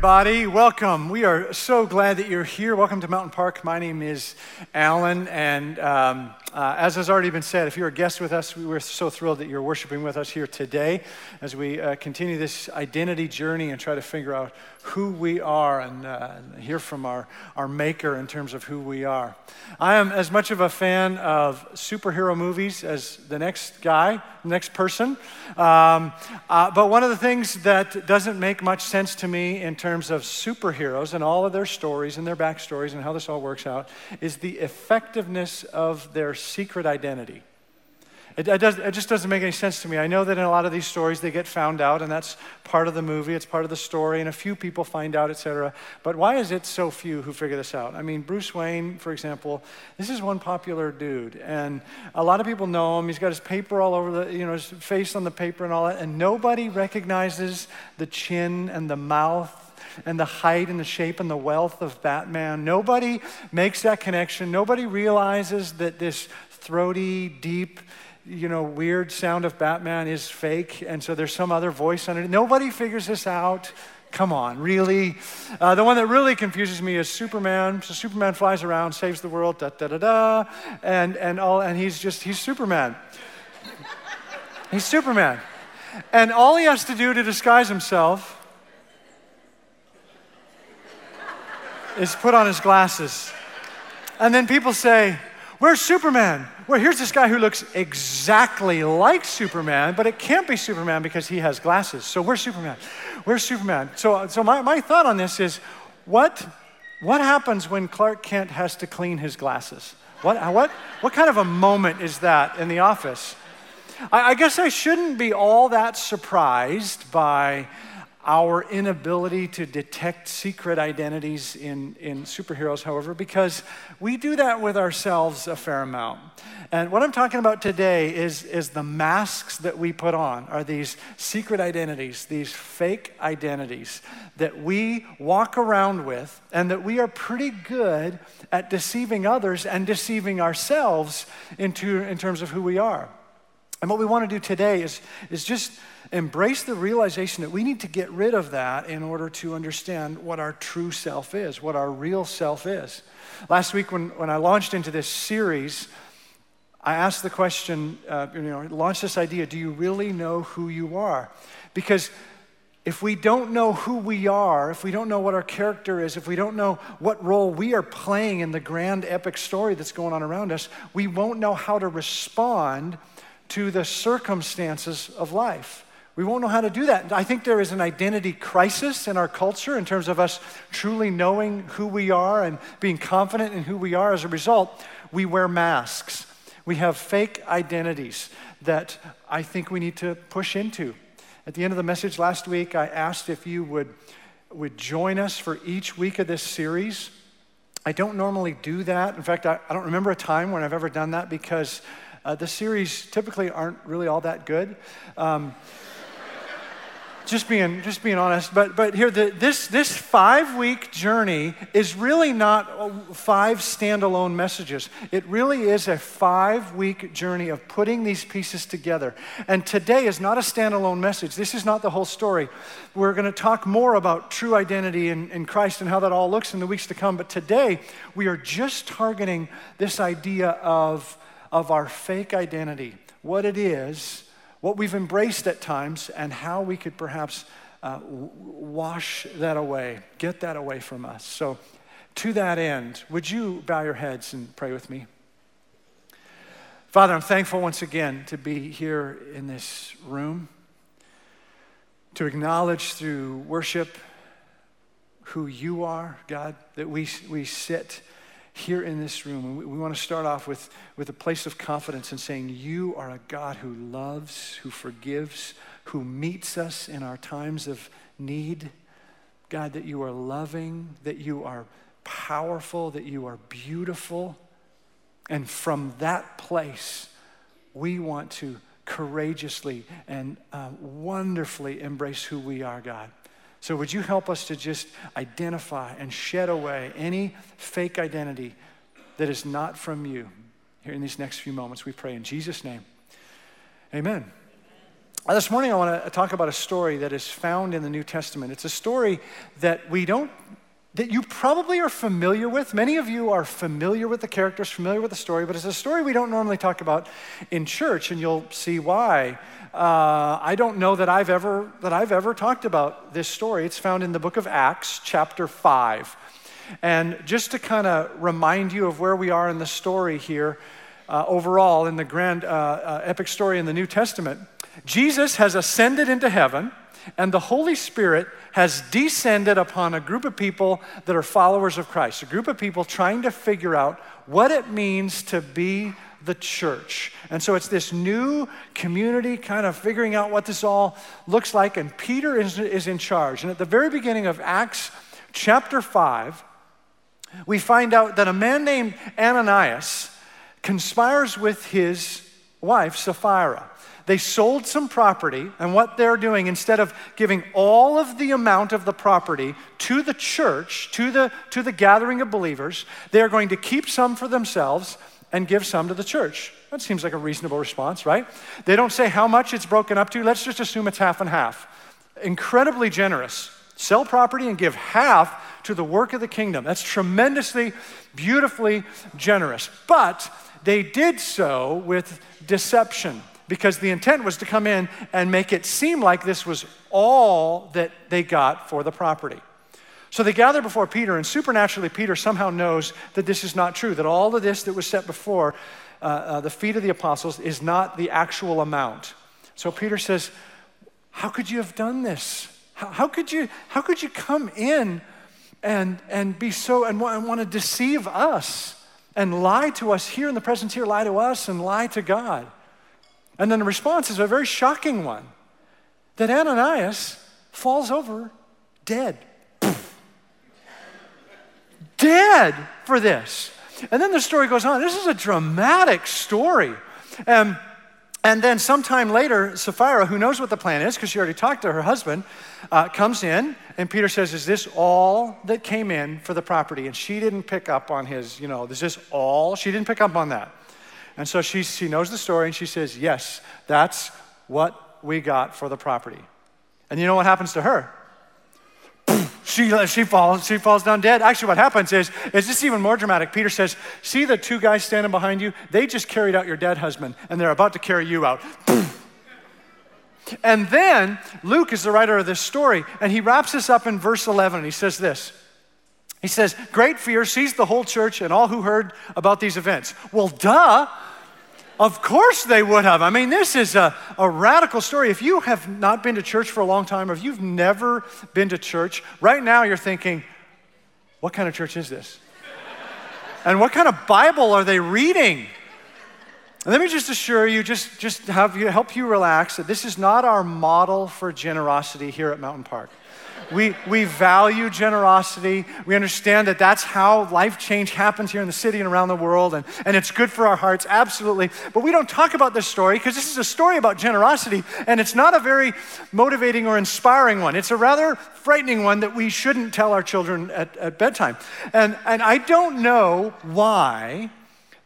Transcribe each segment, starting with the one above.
Everybody. Welcome. We are so glad that you're here. Welcome to Mountain Park. My name is Alan, and um, uh, as has already been said, if you're a guest with us, we're so thrilled that you're worshiping with us here today as we uh, continue this identity journey and try to figure out who we are and uh, hear from our, our Maker in terms of who we are. I am as much of a fan of superhero movies as the next guy, the next person. Um, uh, but one of the things that doesn't make much sense to me in terms of superheroes and all of their stories and their backstories and how this all works out is the effectiveness of their secret identity. It, it, does, it, just doesn't make any sense to me. I know that in a lot of these stories they get found out, and that's part of the movie, it's part of the story, and a few people find out, etc. But why is it so few who figure this out? I mean, Bruce Wayne, for example, this is one popular dude, and a lot of people know him. He's got his paper all over the, you know, his face on the paper and all that, and nobody recognizes the chin and the mouth and the height and the shape and the wealth of Batman. Nobody makes that connection. Nobody realizes that this throaty, deep, you know, weird sound of Batman is fake, and so there's some other voice under it. Nobody figures this out. Come on, really? Uh, the one that really confuses me is Superman. So Superman flies around, saves the world, da da da da, and and all, and he's just he's Superman. he's Superman, and all he has to do to disguise himself is put on his glasses, and then people say, "Where's Superman?" Well, here's this guy who looks exactly like Superman, but it can't be Superman because he has glasses. So where's Superman? Where's Superman? So, so my, my thought on this is what, what happens when Clark Kent has to clean his glasses? What, what, what kind of a moment is that in the office? I, I guess I shouldn't be all that surprised by our inability to detect secret identities in, in superheroes, however, because we do that with ourselves a fair amount. And what I'm talking about today is, is the masks that we put on, are these secret identities, these fake identities that we walk around with, and that we are pretty good at deceiving others and deceiving ourselves into, in terms of who we are. And what we want to do today is, is just embrace the realization that we need to get rid of that in order to understand what our true self is, what our real self is. Last week, when, when I launched into this series, I asked the question, uh, you know, launched this idea do you really know who you are? Because if we don't know who we are, if we don't know what our character is, if we don't know what role we are playing in the grand epic story that's going on around us, we won't know how to respond to the circumstances of life. We won't know how to do that. I think there is an identity crisis in our culture in terms of us truly knowing who we are and being confident in who we are. As a result, we wear masks. We have fake identities that I think we need to push into. At the end of the message last week, I asked if you would, would join us for each week of this series. I don't normally do that. In fact, I, I don't remember a time when I've ever done that because uh, the series typically aren't really all that good. Um, just being just being honest. But but here the, this this five week journey is really not five standalone messages. It really is a five week journey of putting these pieces together. And today is not a standalone message. This is not the whole story. We're going to talk more about true identity in, in christ and how that all looks in the weeks to come. But today we are just targeting this idea of of our fake identity what it is what we've embraced at times, and how we could perhaps uh, wash that away, get that away from us. So, to that end, would you bow your heads and pray with me? Father, I'm thankful once again to be here in this room, to acknowledge through worship who you are, God, that we, we sit here in this room. And we, we want to start off with, with a place of confidence and saying, You are a God who loves, who forgives, who meets us in our times of need. God, that you are loving, that you are powerful, that you are beautiful. And from that place, we want to courageously and uh, wonderfully embrace who we are, God. So, would you help us to just identify and shed away any fake identity that is not from you here in these next few moments? We pray in Jesus' name. Amen. Uh, this morning, I want to talk about a story that is found in the New Testament. It's a story that we don't, that you probably are familiar with. Many of you are familiar with the characters, familiar with the story, but it's a story we don't normally talk about in church, and you'll see why. Uh, I don't know that I've ever that I've ever talked about this story. It's found in the book of Acts, chapter five. And just to kind of remind you of where we are in the story here, uh, overall in the grand uh, uh, epic story in the New Testament, Jesus has ascended into heaven, and the Holy Spirit has descended upon a group of people that are followers of Christ, a group of people trying to figure out what it means to be the church. And so it's this new community kind of figuring out what this all looks like, and Peter is, is in charge. And at the very beginning of Acts chapter 5, we find out that a man named Ananias conspires with his wife, Sapphira. They sold some property, and what they're doing, instead of giving all of the amount of the property to the church, to the, to the gathering of believers, they are going to keep some for themselves and give some to the church. That seems like a reasonable response, right? They don't say how much it's broken up to. Let's just assume it's half and half. Incredibly generous. Sell property and give half to the work of the kingdom. That's tremendously, beautifully generous. But they did so with deception because the intent was to come in and make it seem like this was all that they got for the property. So they gather before Peter, and supernaturally, Peter somehow knows that this is not true, that all of this that was set before uh, uh, the feet of the apostles is not the actual amount. So Peter says, How could you have done this? How, how could, you, how could you come in and, and be so, and and want to deceive us and lie to us here in the presence here, lie to us and lie to God? And then the response is a very shocking one that Ananias falls over dead dead for this. And then the story goes on. This is a dramatic story. Um, and then sometime later, Sapphira, who knows what the plan is because she already talked to her husband, uh, comes in, and Peter says, Is this all that came in for the property? And she didn't pick up on his, you know, is this all? She didn't pick up on that. And so she, she knows the story, and she says, Yes, that's what we got for the property. And you know what happens to her? she, uh, she, falls, she falls down dead. Actually, what happens is, is this even more dramatic. Peter says, See the two guys standing behind you? They just carried out your dead husband, and they're about to carry you out. and then Luke is the writer of this story, and he wraps this up in verse 11. and He says this. He says, Great fear seized the whole church and all who heard about these events. Well, duh. Of course they would have. I mean, this is a, a radical story. If you have not been to church for a long time, or if you've never been to church, right now you're thinking, what kind of church is this? and what kind of Bible are they reading? And let me just assure you, just, just have you, help you relax, that this is not our model for generosity here at Mountain Park. We, we value generosity. We understand that that's how life change happens here in the city and around the world, and, and it's good for our hearts, absolutely. But we don't talk about this story because this is a story about generosity, and it's not a very motivating or inspiring one. It's a rather frightening one that we shouldn't tell our children at, at bedtime. And, and I don't know why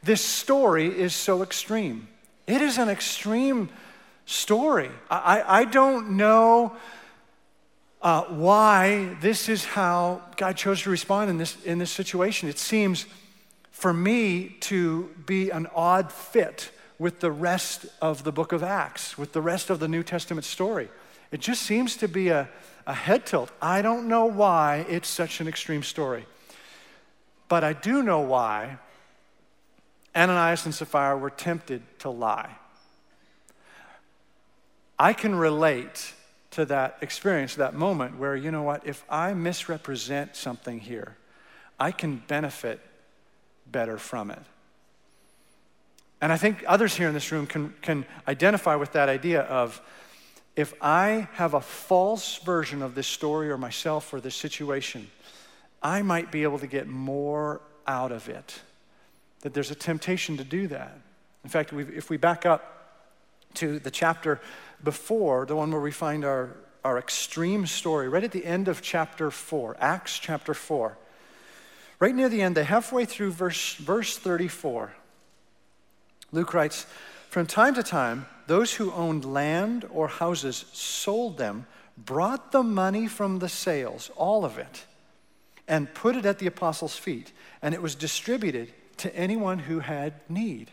this story is so extreme. It is an extreme story. I, I don't know uh, why this is how God chose to respond in this, in this situation. It seems for me to be an odd fit with the rest of the book of Acts, with the rest of the New Testament story. It just seems to be a, a head tilt. I don't know why it's such an extreme story. But I do know why Ananias and Sapphira were tempted to lie. I can relate to that experience, that moment where, you know what, if I misrepresent something here, I can benefit better from it. And I think others here in this room can, can identify with that idea of if I have a false version of this story or myself or this situation, I might be able to get more out of it. That there's a temptation to do that. In fact, if we back up to the chapter before, the one where we find our, our extreme story, right at the end of chapter 4, Acts chapter 4. Right near the end, they halfway through verse, verse 34. Luke writes, From time to time, those who owned land or houses sold them, brought the money from the sales, all of it, and put it at the apostles' feet, and it was distributed to anyone who had need.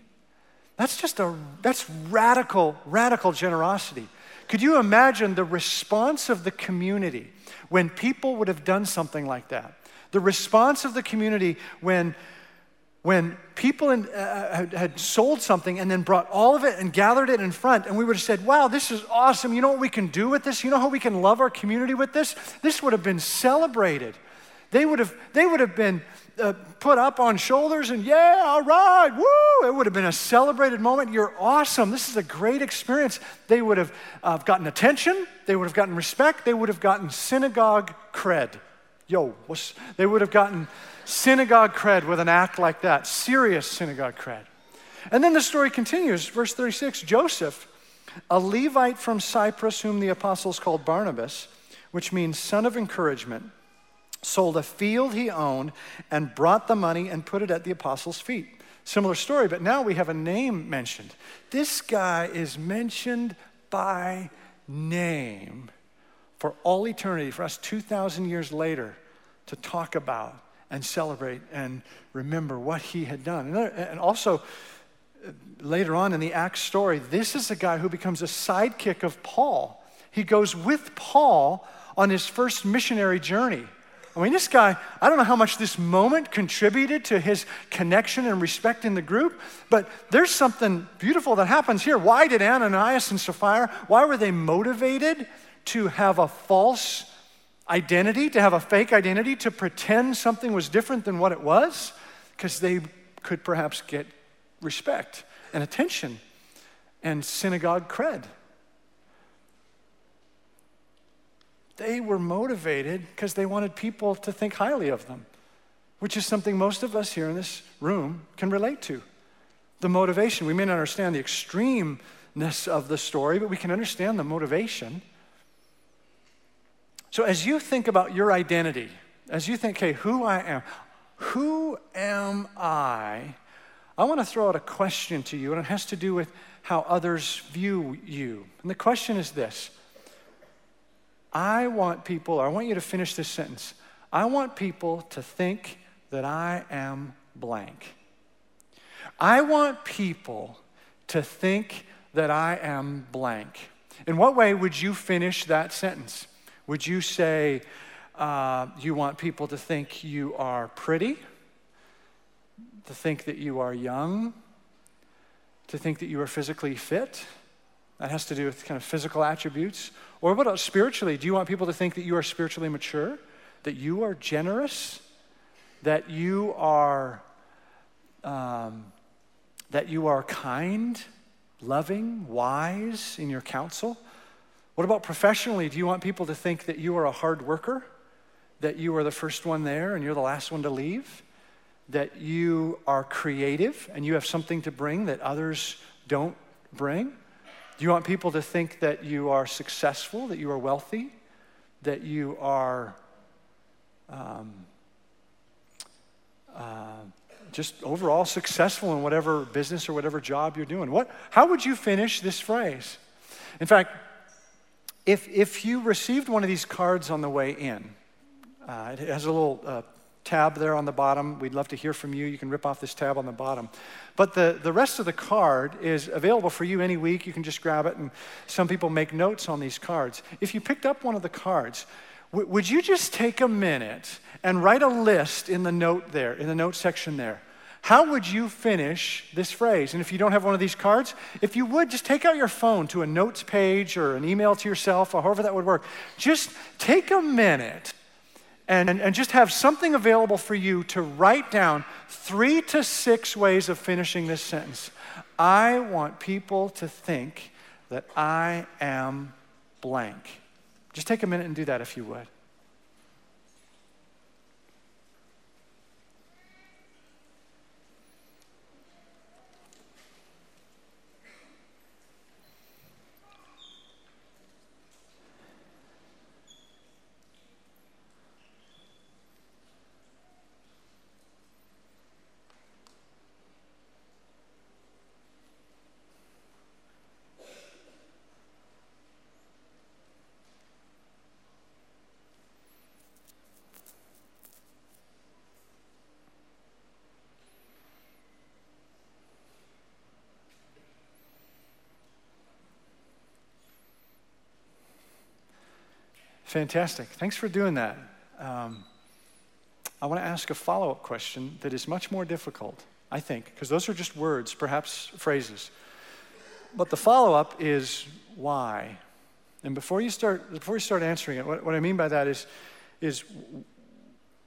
That's just a that's radical, radical generosity. Could you imagine the response of the community when people would have done something like that? The response of the community when when people in, uh, had sold something and then brought all of it and gathered it in front, and we would have said, Wow, this is awesome. You know what we can do with this? You know how we can love our community with this? This would have been celebrated. They would have, they would have been uh, put up on shoulders and, Yeah, all right, woo! It would have been a celebrated moment. You're awesome. This is a great experience. They would have uh, gotten attention, they would have gotten respect, they would have gotten synagogue cred. Yo, they would have gotten synagogue cred with an act like that, serious synagogue cred. And then the story continues, verse 36 Joseph, a Levite from Cyprus, whom the apostles called Barnabas, which means son of encouragement, sold a field he owned and brought the money and put it at the apostles' feet. Similar story, but now we have a name mentioned. This guy is mentioned by name for all eternity, for us 2,000 years later to talk about and celebrate and remember what he had done. And uh, also, uh, later on in the Acts story, this is a guy who becomes a sidekick of Paul. He goes with Paul on his first missionary journey. I mean, this guy, I don't know how much this moment contributed to his connection and respect in the group, but there's something beautiful that happens here. Why did Ananias and Sapphira, why were they motivated to have a false identity, to have a fake identity, to pretend something was different than what it was, because they could perhaps get respect and attention and synagogue cred. They were motivated because they wanted people to think highly of them, which is something most of us here in this room can relate to. The motivation. We may not understand the extremeness of the story, but we can understand the motivation. So, as you think about your identity, as you think, hey, who I am, who am I? I want to throw out a question to you, and it has to do with how others view you. And the question is this I want people, I want you to finish this sentence. I want people to think that I am blank. I want people to think that I am blank. In what way would you finish that sentence? Would you say uh, you want people to think you are pretty, to think that you are young, to think that you are physically fit? That has to do with kind of physical attributes. Or what about spiritually? Do you want people to think that you are spiritually mature, that you are generous, that you are um, that you are kind, loving, wise in your counsel? What about professionally? Do you want people to think that you are a hard worker? That you are the first one there and you're the last one to leave? That you are creative and you have something to bring that others don't bring? Do you want people to think that you are successful, that you are wealthy, that you are um, uh, just overall successful in whatever business or whatever job you're doing? What, how would you finish this phrase? In fact, if, if you received one of these cards on the way in, uh, it has a little uh, tab there on the bottom. We'd love to hear from you. You can rip off this tab on the bottom. But the, the rest of the card is available for you any week. You can just grab it, and some people make notes on these cards. If you picked up one of the cards, w- would you just take a minute and write a list in the note there, in the note section there? How would you finish this phrase? And if you don't have one of these cards, if you would, just take out your phone to a notes page or an email to yourself or however that would work. Just take a minute and, and, just have something available for you to write down three to six ways of finishing this sentence. I want people to think that I am blank. Just take a minute and do that if you would. Fantastic. Thanks for doing that. Um, I want to ask a follow up question that is much more difficult, I think, because those are just words, perhaps phrases. But the follow up is why? And before you start, before you start answering it, what, what I mean by that is, is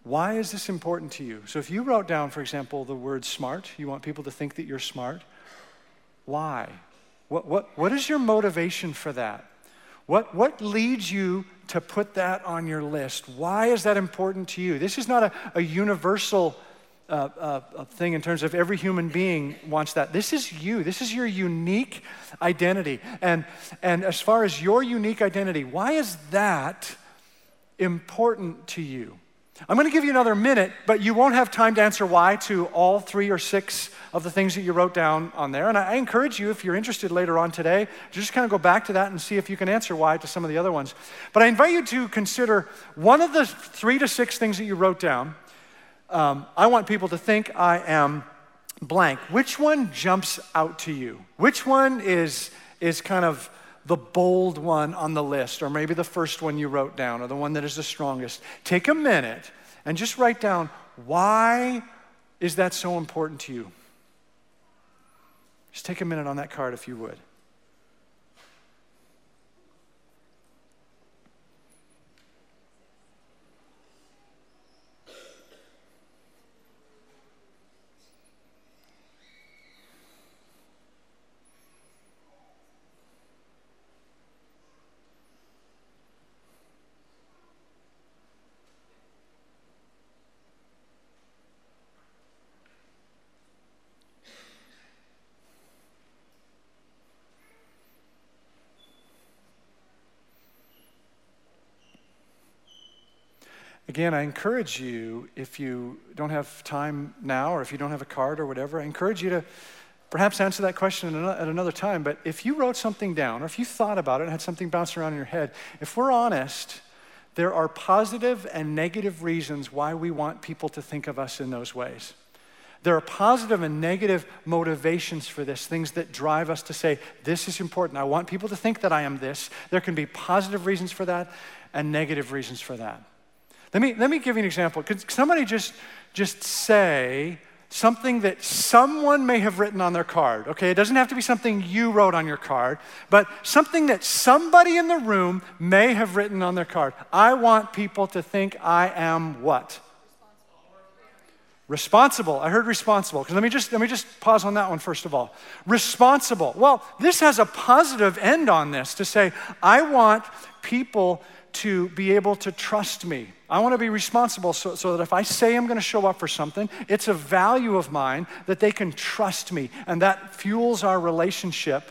why is this important to you? So if you wrote down, for example, the word smart, you want people to think that you're smart. Why? What, what, what is your motivation for that? What, what leads you to put that on your list? Why is that important to you? This is not a, a universal uh, uh, thing in terms of every human being wants that. This is you. This is your unique identity. And, and as far as your unique identity, why is that important to you? I'm going to give you another minute, but you won't have time to answer why to all three or six of the things that you wrote down on there. And I encourage you, if you're interested later on today, to just kind of go back to that and see if you can answer why to some of the other ones. But I invite you to consider one of the three to six things that you wrote down. Um, I want people to think I am blank. Which one jumps out to you? Which one is, is kind of the bold one on the list, or maybe the first one you wrote down, or the one that is the strongest? Take a minute and just write down why is that so important to you? Just take a minute on that card if you would. Again, I encourage you, if you don't have time now or if you don't have a card or whatever, I encourage you to perhaps answer that question at another time. But if you wrote something down or if you thought about it and had something bouncing around in your head, if we're honest, there are positive and negative reasons why we want people to think of us in those ways. There are positive and negative motivations for this, things that drive us to say, This is important. I want people to think that I am this. There can be positive reasons for that and negative reasons for that. Let me, let me give you an example. Could somebody just, just say something that someone may have written on their card? Okay, it doesn't have to be something you wrote on your card, but something that somebody in the room may have written on their card. I want people to think I am what? Responsible. I heard responsible. Because let me just let me just pause on that one first of all. Responsible. Well, this has a positive end on this to say I want people to be able to trust me. I want to be responsible so, so that if I say I'm going to show up for something, it's a value of mine that they can trust me. And that fuels our relationship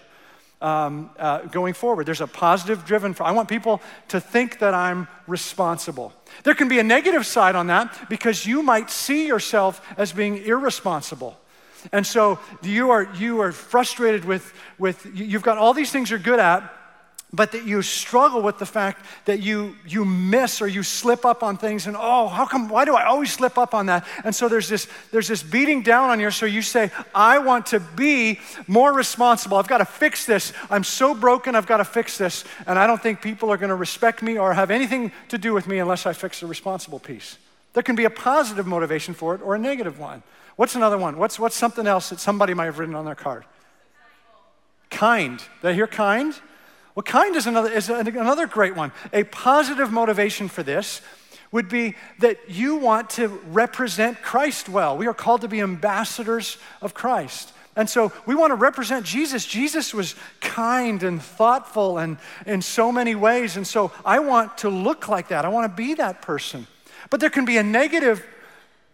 um, uh, going forward. There's a positive driven, I want people to think that I'm responsible. There can be a negative side on that because you might see yourself as being irresponsible. And so you are, you are frustrated with, with, you've got all these things you're good at, but that you struggle with the fact that you you miss or you slip up on things and oh how come why do i always slip up on that? And so there's this there's this beating down on you. So you say i want to be more responsible. I've got to fix this. I'm so broken i've got to fix this. And i don't think people are going to respect me or have anything to do with me unless i fix the responsible piece. There can be a positive motivation for it or a negative one. What's another one? What's what's something else that somebody might have written on their card? Kind. Did i hear kind well, kind is another, is another great one. A positive motivation for this would be that you want to represent Christ well. We are called to be ambassadors of Christ. And so we want to represent Jesus. Jesus was kind and thoughtful and in so many ways. And so I want to look like that. I want to be that person. But there can be a negative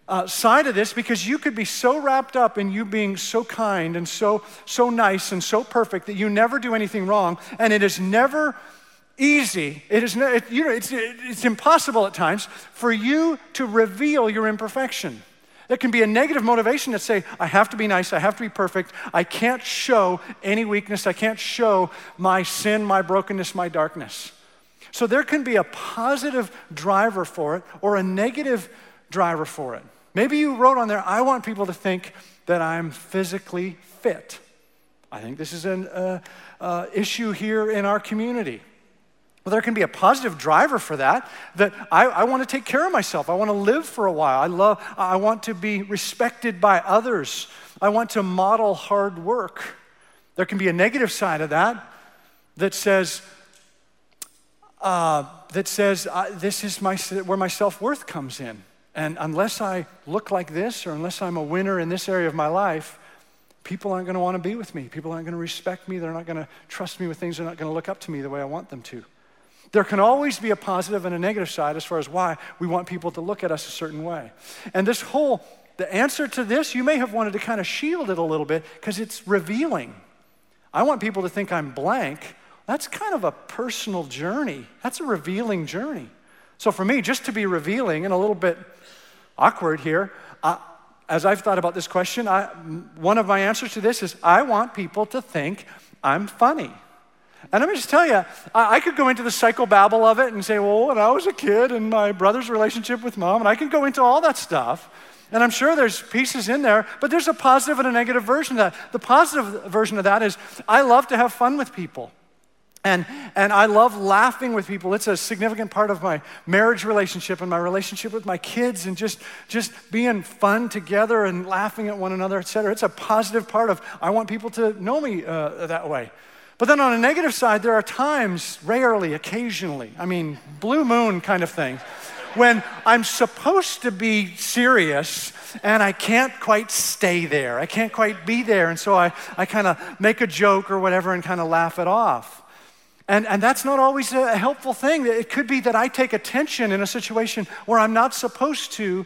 uh, side of this because you could be so wrapped up in you being so kind and so so nice and so perfect that you never do anything wrong. And it is never easy. It is it, you know it's, it's impossible at times for you to reveal your imperfection. There can be a negative motivation to say i have to be nice. I have to be perfect. I can't show any weakness. I can't show my sin my brokenness my darkness. So there can be a positive driver for it or a negative driver for it Maybe you wrote on there, I want people to think that I'm physically fit. I think this is an uh, uh, issue here in our community. But there can be a positive driver for that, that I, I want to take care of myself. I want to live for a while. I, love, I want to be respected by others. I want to model hard work. There can be a negative side of that that says, uh, that says this is my, where my self worth comes in. And unless I look like this or unless I'm a winner in this area of my life, people aren't going to want to be with me. People aren't going to respect me. They're not going to trust me with things. They're not going to look up to me the way I want them to. There can always be a positive and a negative side as far as why we want people to look at us a certain way. And this whole, the answer to this, you may have wanted to kind of shield it a little bit because it's revealing. I want people to think I'm blank. That's kind of a personal journey, that's a revealing journey. So for me, just to be revealing and a little bit awkward here, as I've thought about this question, I, one of my answers to this is I want people to think I'm funny. And let me just tell you, I, I could go into the psychobabble of it and say, well, when I was a kid and my brother's relationship with mom, and I can go into all that stuff. And I'm sure there's pieces in there, but there's a positive and a negative version of that. The positive version of that is I love to have fun with people. And, and I love laughing with people. It's a significant part of my marriage relationship and my relationship with my kids and just, just being fun together and laughing at one another, et cetera. It's a positive part of, I want people to know me uh, that way. But then on a negative side, there are times, rarely, occasionally, I mean, blue moon kind of thing, when I'm supposed to be serious and I can't quite stay there. I can't quite be there. And so I, I kind of make a joke or whatever and kind of laugh it off. And, and that's not always a helpful thing. It could be that I take attention in a situation where I'm not supposed to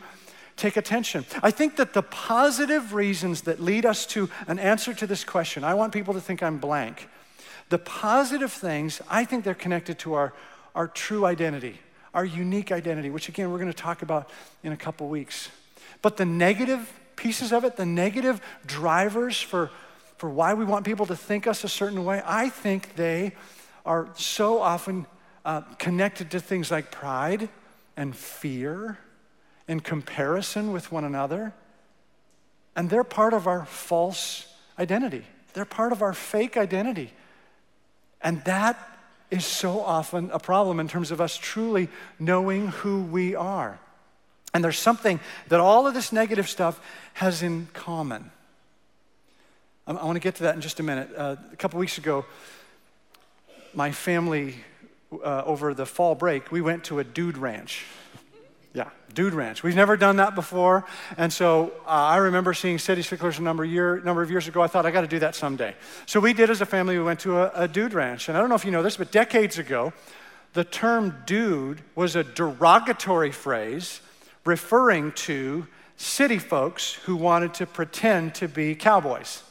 take attention. I think that the positive reasons that lead us to an answer to this question, I want people to think I'm blank. The positive things, I think they're connected to our, our true identity, our unique identity, which again, we're going to talk about in a couple weeks. But the negative pieces of it, the negative drivers for, for why we want people to think us a certain way, I think they are so often uh, connected to things like pride and fear and comparison with one another. And they're part of our false identity, they're part of our fake identity. And that is so often a problem in terms of us truly knowing who we are. And there's something that all of this negative stuff has in common. I want to get to that in just a minute. Uh, a couple weeks ago, my family, uh, over the fall break, we went to a dude ranch. Yeah, dude ranch. We've never done that before. And so uh, I remember seeing City Slickers a number, year, number of years ago. I thought, I got to do that someday. So we did as a family, we went to a, a dude ranch. And I don't know if you know this, but decades ago, the term dude was a derogatory phrase referring to city folks who wanted to pretend to be cowboys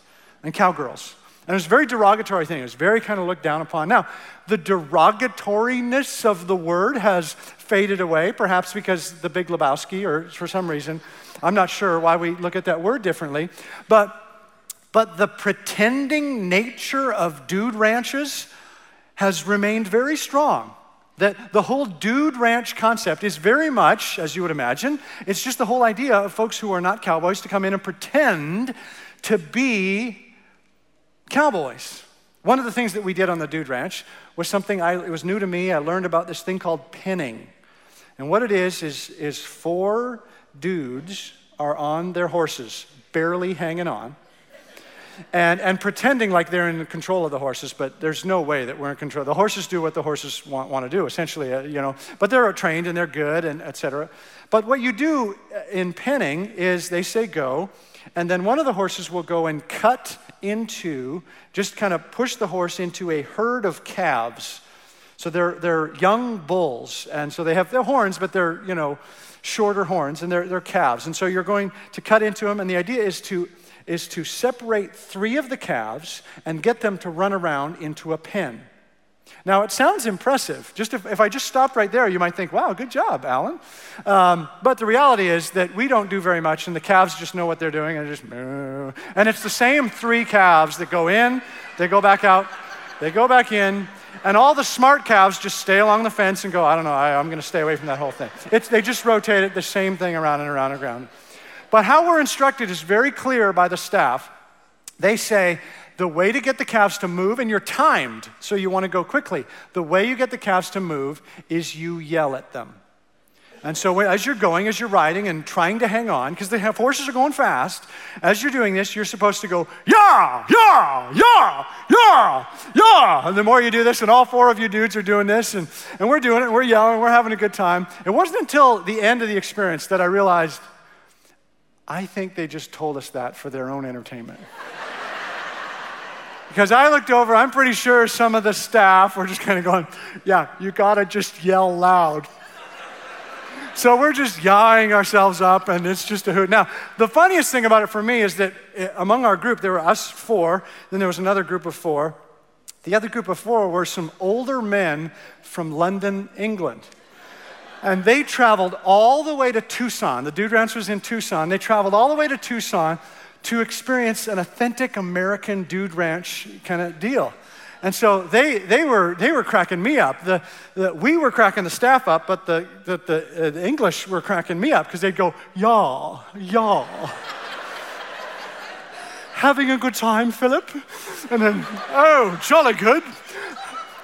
and cowgirls. And it was a very derogatory thing. It was very kind of looked down upon. Now, the derogatoriness of the word has faded away, perhaps because the Big Lebowski, or for some reason, I'm not sure why we look at that word differently. But, but the pretending nature of dude ranches has remained very strong. That the whole dude ranch concept is very much, as you would imagine, it's just the whole idea of folks who are not cowboys to come in and pretend to be cowboys. One of the things that we did on the Dude Ranch was something I, it was new to me. I learned about this thing called penning. And what it is, is, is four dudes are on their horses, barely hanging on, and, and pretending like they're in control of the horses, but there's no way that we're in control. The horses do what the horses want, want to do, essentially, uh, you know, but they're trained and they're good and etc. But what you do in penning is they say go, and then one of the horses will go and cut into, just kind of push the horse into a herd of calves. So they're, they're young bulls, and so they have their horns, but they're, you know, shorter horns, and they're, they're calves. And so you're going to cut into them, and the idea is to, is to separate three of the calves and get them to run around into a pen. Now, it sounds impressive. Just if, if I just stopped right there, you might think, wow, good job, Alan. Um, but the reality is that we don't do very much, and the calves just know what they're doing and just. And it's the same three calves that go in, they go back out, they go back in, and all the smart calves just stay along the fence and go, I don't know, I, am going to stay away from that whole thing. It's, they just rotate it, the same thing around and around and around. But how we're instructed is very clear by the staff. They say, the way to get the calves to move, and you're timed, so you want to go quickly. The way you get the calves to move is you yell at them. And so, as you're going, as you're riding and trying to hang on, because the horses are going fast, as you're doing this, you're supposed to go, yeah, yeah, yeah, yeah, yeah. And the more you do this, and all four of you dudes are doing this, and, and we're doing it, and we're yelling, we're having a good time. It wasn't until the end of the experience that I realized I think they just told us that for their own entertainment. Because I looked over, I'm pretty sure some of the staff were just kind of going, yeah, you gotta just yell loud so we're just yawing ourselves up, and it's just a hoot. Now, the funniest thing about it for me is that eh, among our group, there were us four, then there was another group of four. The other group of four were some older men from London, England. And they traveled all the way to Tucson. The Dude Ranch was in Tucson. They traveled all the way to Tucson to experience an authentic American Dude Ranch kind of deal. And so they, they, were, they were cracking me up. The, the, we were cracking the staff up, but the, the, the, uh, the English were cracking me up because they'd go, y'all, y'all. Having a good time, Philip? And then, oh, jolly good.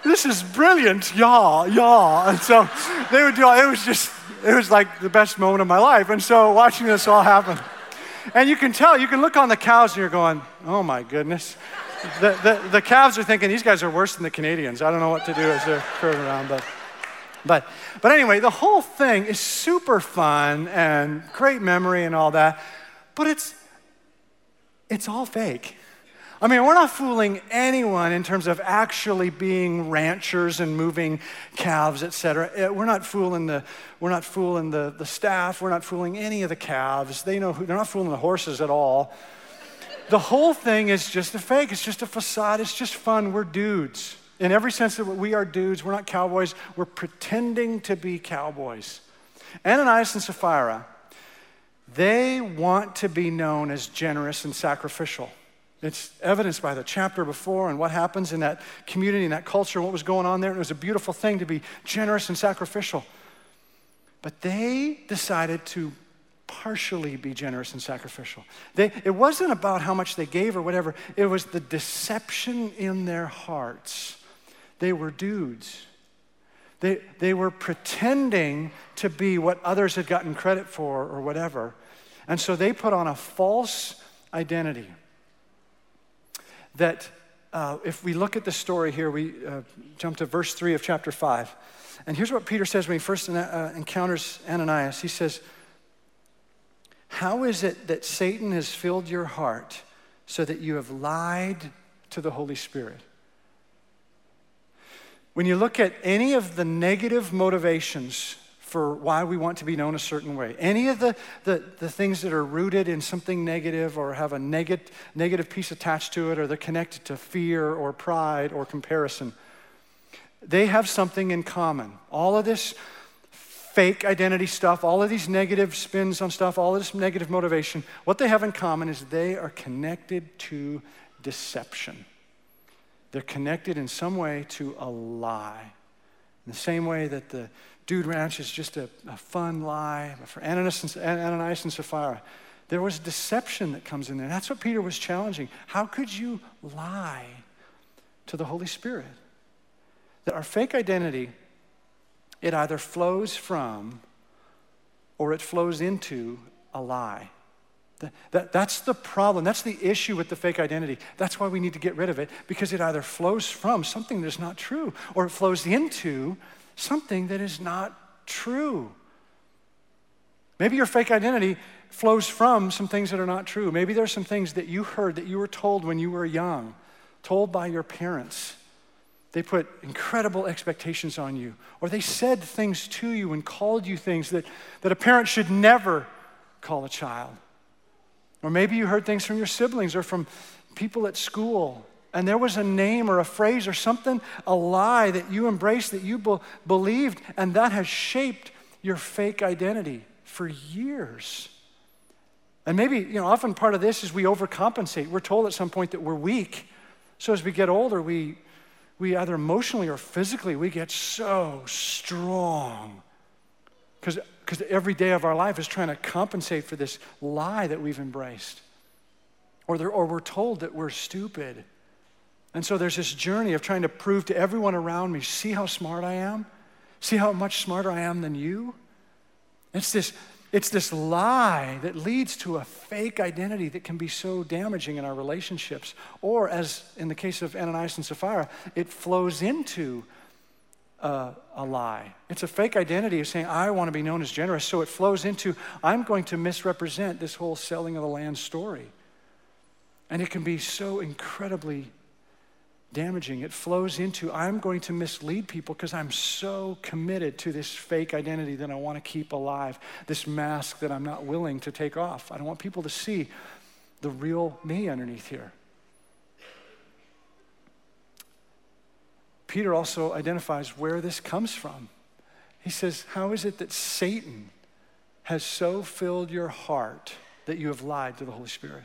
This is brilliant, y'all, y'all. And so they would do, it was just, it was like the best moment of my life. And so watching this all happen. And you can tell, you can look on the cows and you're going, oh my goodness the, the, the calves are thinking these guys are worse than the Canadians. I don't know what to do as they're curving around, but, but, but anyway, the whole thing is super fun and great memory and all that, but it's, it's all fake. I mean, we're not fooling anyone in terms of actually being ranchers and moving calves, et cetera. Eh, we're not fooling the, we're not fooling the, the staff. We're not fooling any of the calves. They know who, they're not fooling the horses at all. The whole thing is just a fake. It's just a facade. It's just fun. We're dudes. In every sense that we are dudes, we're not cowboys. We're pretending to be cowboys. Ananias and Sapphira, they want to be known as generous and sacrificial. It's evidenced by the chapter before and what happens in that community, in that culture, what was going on there. It was a beautiful thing to be generous and sacrificial. But they decided to partially be generous and sacrificial. They, it wasn't about how much they gave or whatever, it was the deception in their hearts. They were dudes. They, they were pretending to be what others had gotten credit for or whatever. And so they put on a false identity. That uh, if we look at the story here, we uh, jump to verse 3 of chapter 5. And here's what Peter says when he first uh, encounters Ananias. He says, how is it that Satan has filled your heart so that you have lied to the Holy Spirit? When you look at any of the negative motivations for why we want to be known a certain way, any of the, the, the things that are rooted in something negative or have a negative, negative piece attached to it, or they're connected to fear or pride or comparison, they have something in common. All of this fake identity stuff, all of these negative spins on stuff, all of this negative motivation, what they have in common is they are connected to deception. They're connected in some way to a lie. In the same way that the Dude Ranch is just a, a fun lie for Ananias and, Ananias and Sapphira. There was deception that comes in there. That's what Peter was challenging. How could you lie to the Holy Spirit? That our fake identity it either flows from or it flows into a lie. That, that, that's the problem. That's the issue with the fake identity. That's why we need to get rid of it because it either flows from something that's not true or it flows into something that is not true. Maybe your fake identity flows from some things that are not true. Maybe there's some things that you heard that you were told when you were young, told by your parents they put incredible expectations on you, or they said things to you and called you things that, that a parent should never call a child. Or maybe you heard things from your siblings or from people at school, and there was a name or a phrase or something, a lie that you embraced, that you be- believed, and that has shaped your fake identity for years. And maybe, you know, often part of this is we overcompensate. We're told at some point that we're weak. So as we get older, we we either emotionally or physically, we get so strong. Because every day of our life is trying to compensate for this lie that we've embraced. Or, or we're told that we're stupid. And so there's this journey of trying to prove to everyone around me see how smart I am? See how much smarter I am than you? It's this, it's this lie that leads to a fake identity that can be so damaging in our relationships. Or, as in the case of Ananias and Sapphira, it flows into a, a, lie. It's a fake identity of saying, I want to be known as generous. So it flows into, I'm going to misrepresent this whole selling of the land story. And it can be so incredibly damaging. It flows into I'm going to mislead people because I'm so committed to this fake identity that I want to keep alive, this mask that I'm not willing to take off. I don't want people to see the real me underneath here. Peter also identifies where this comes from. He says, How is it that Satan has so filled your heart that you have lied to the Holy Spirit?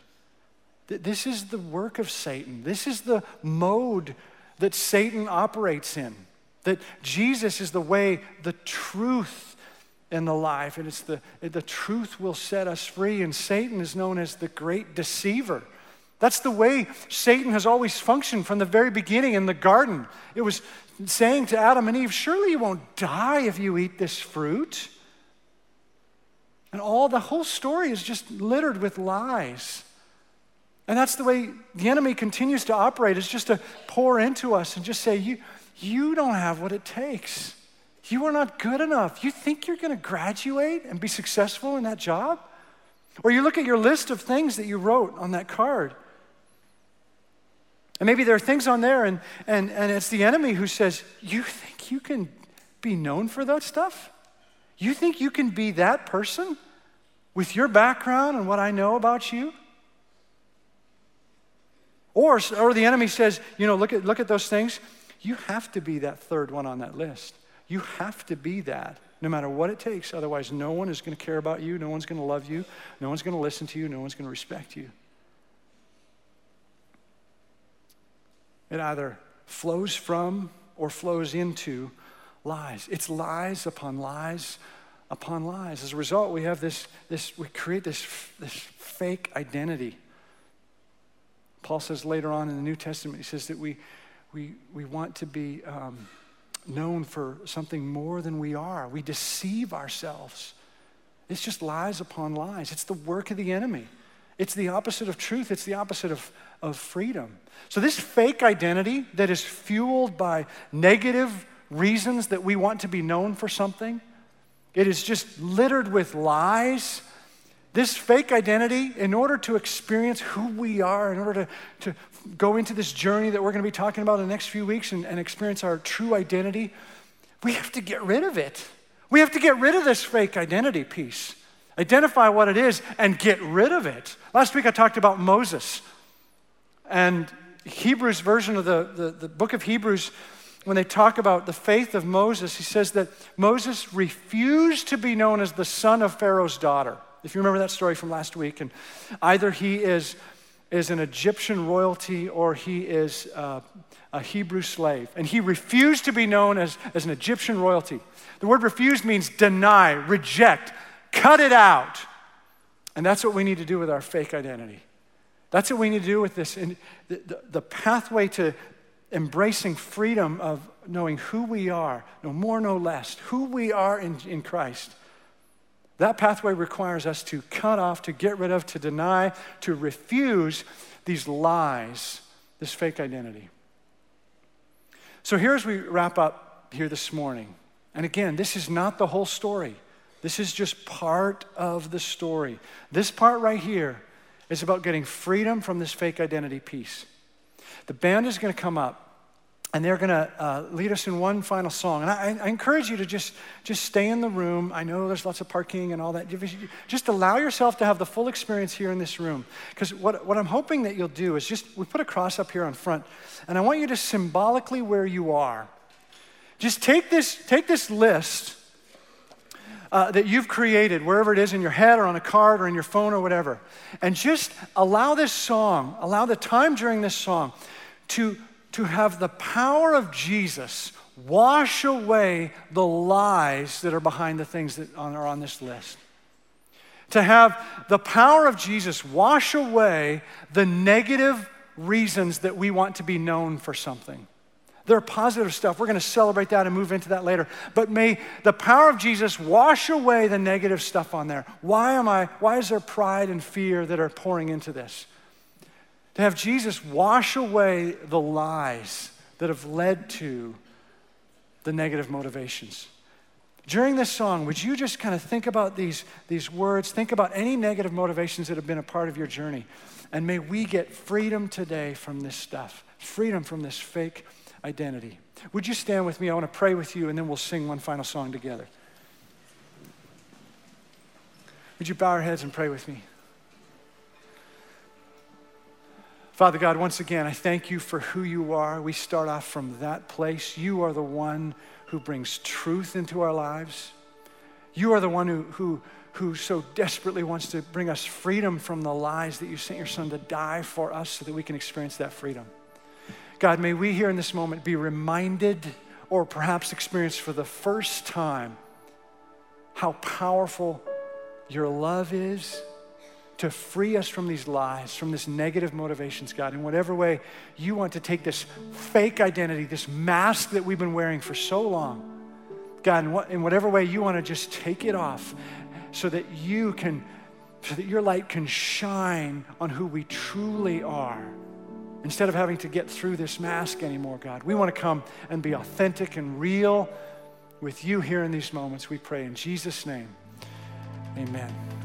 This is the work of Satan. This is the mode that Satan operates in. That Jesus is the way, the truth, and the life. And it's the, the truth will set us free. And Satan is known as the great deceiver. That's the way Satan has always functioned from the very beginning in the garden. It was saying to Adam and Eve, Surely you won't die if you eat this fruit. And all the whole story is just littered with lies. And that's the way the enemy continues to operate, is just to pour into us and just say, You, you don't have what it takes. You are not good enough. You think you're going to graduate and be successful in that job? Or you look at your list of things that you wrote on that card. And maybe there are things on there, and, and, and it's the enemy who says, You think you can be known for that stuff? You think you can be that person with your background and what I know about you? Or, or the enemy says, you know, look at, look at those things. You have to be that third one on that list. You have to be that no matter what it takes. Otherwise, no one is going to care about you. No one's going to love you. No one's going to listen to you. No one's going to respect you. It either flows from or flows into lies. It's lies upon lies upon lies. As a result, we have this, this we create this, this fake identity Paul says later on in the New Testament, he says that we, we, we want to be um, known for something more than we are. We deceive ourselves. It's just lies upon lies. It's the work of the enemy. It's the opposite of truth, it's the opposite of, of freedom. So, this fake identity that is fueled by negative reasons that we want to be known for something, it is just littered with lies this fake identity, in order to experience who we are, in order to, to go into this journey that we're going to be talking about in the next few weeks and, and experience our true identity, we have to get rid of it. We have to get rid of this fake identity piece, identify what it is, and get rid of it. Last week I talked about Moses. And Hebrews version of the, the, the book of Hebrews, when they talk about the faith of Moses, he says that Moses refused to be known as the son of Pharaoh's daughter. If you remember that story from last week, and either he is, is an Egyptian royalty or he is uh, a Hebrew slave. And he refused to be known as, as an Egyptian royalty. The word refuse means deny, reject, cut it out. And that's what we need to do with our fake identity. That's what we need to do with this. And the, the, the pathway to embracing freedom of knowing who we are, no more, no less, who we are in, in Christ that pathway requires us to cut off, to get rid of, to deny, to refuse these lies, this fake identity. So here as we wrap up here this morning, and again, this is not the whole story. This is just part of the story. This part right here is about getting freedom from this fake identity piece. The band is going to come up and they're going to uh, lead us in one final song. And I, I, encourage you to just, just stay in the room. I know there's lots of parking and all that. Just allow yourself to have the full experience here in this room. Because what, what I'm hoping that you'll do is just, we put a cross up here on front, and I want you to symbolically where you are. Just take this, take this list uh, that you've created, wherever it is in your head or on a card or in your phone or whatever, and just allow this song, allow the time during this song to to have the power of Jesus wash away the lies that are behind the things that are on this list. To have the power of Jesus wash away the negative reasons that we want to be known for something. There are positive stuff. We're going to celebrate that and move into that later. But may the power of Jesus wash away the negative stuff on there. Why am I, why is there pride and fear that are pouring into this? To have Jesus wash away the lies that have led to the negative motivations. During this song, would you just kind of think about these, these words, think about any negative motivations that have been a part of your journey, and may we get freedom today from this stuff, freedom from this fake identity. Would you stand with me? I want to pray with you, and then we'll sing one final song together. Would you bow our heads and pray with me? Father God, once again, I thank you for who you are. We start off from that place. You are the one who brings truth into our lives. You are the one who, who, who so desperately wants to bring us freedom from the lies that you sent your son to die for us so that we can experience that freedom. God, may we here in this moment be reminded or perhaps experience for the first time how powerful your love is to free us from these lies, from this negative motivations, God. In whatever way you want to take this fake identity, this mask that we've been wearing for so long, God, in, what, in whatever way you want to just take it off so that you can, so that your light can shine on who we truly are Instead of having to get through this mask anymore, God, we want to come and be authentic and real with you here in these moments. We pray in Jesus' name. Amen.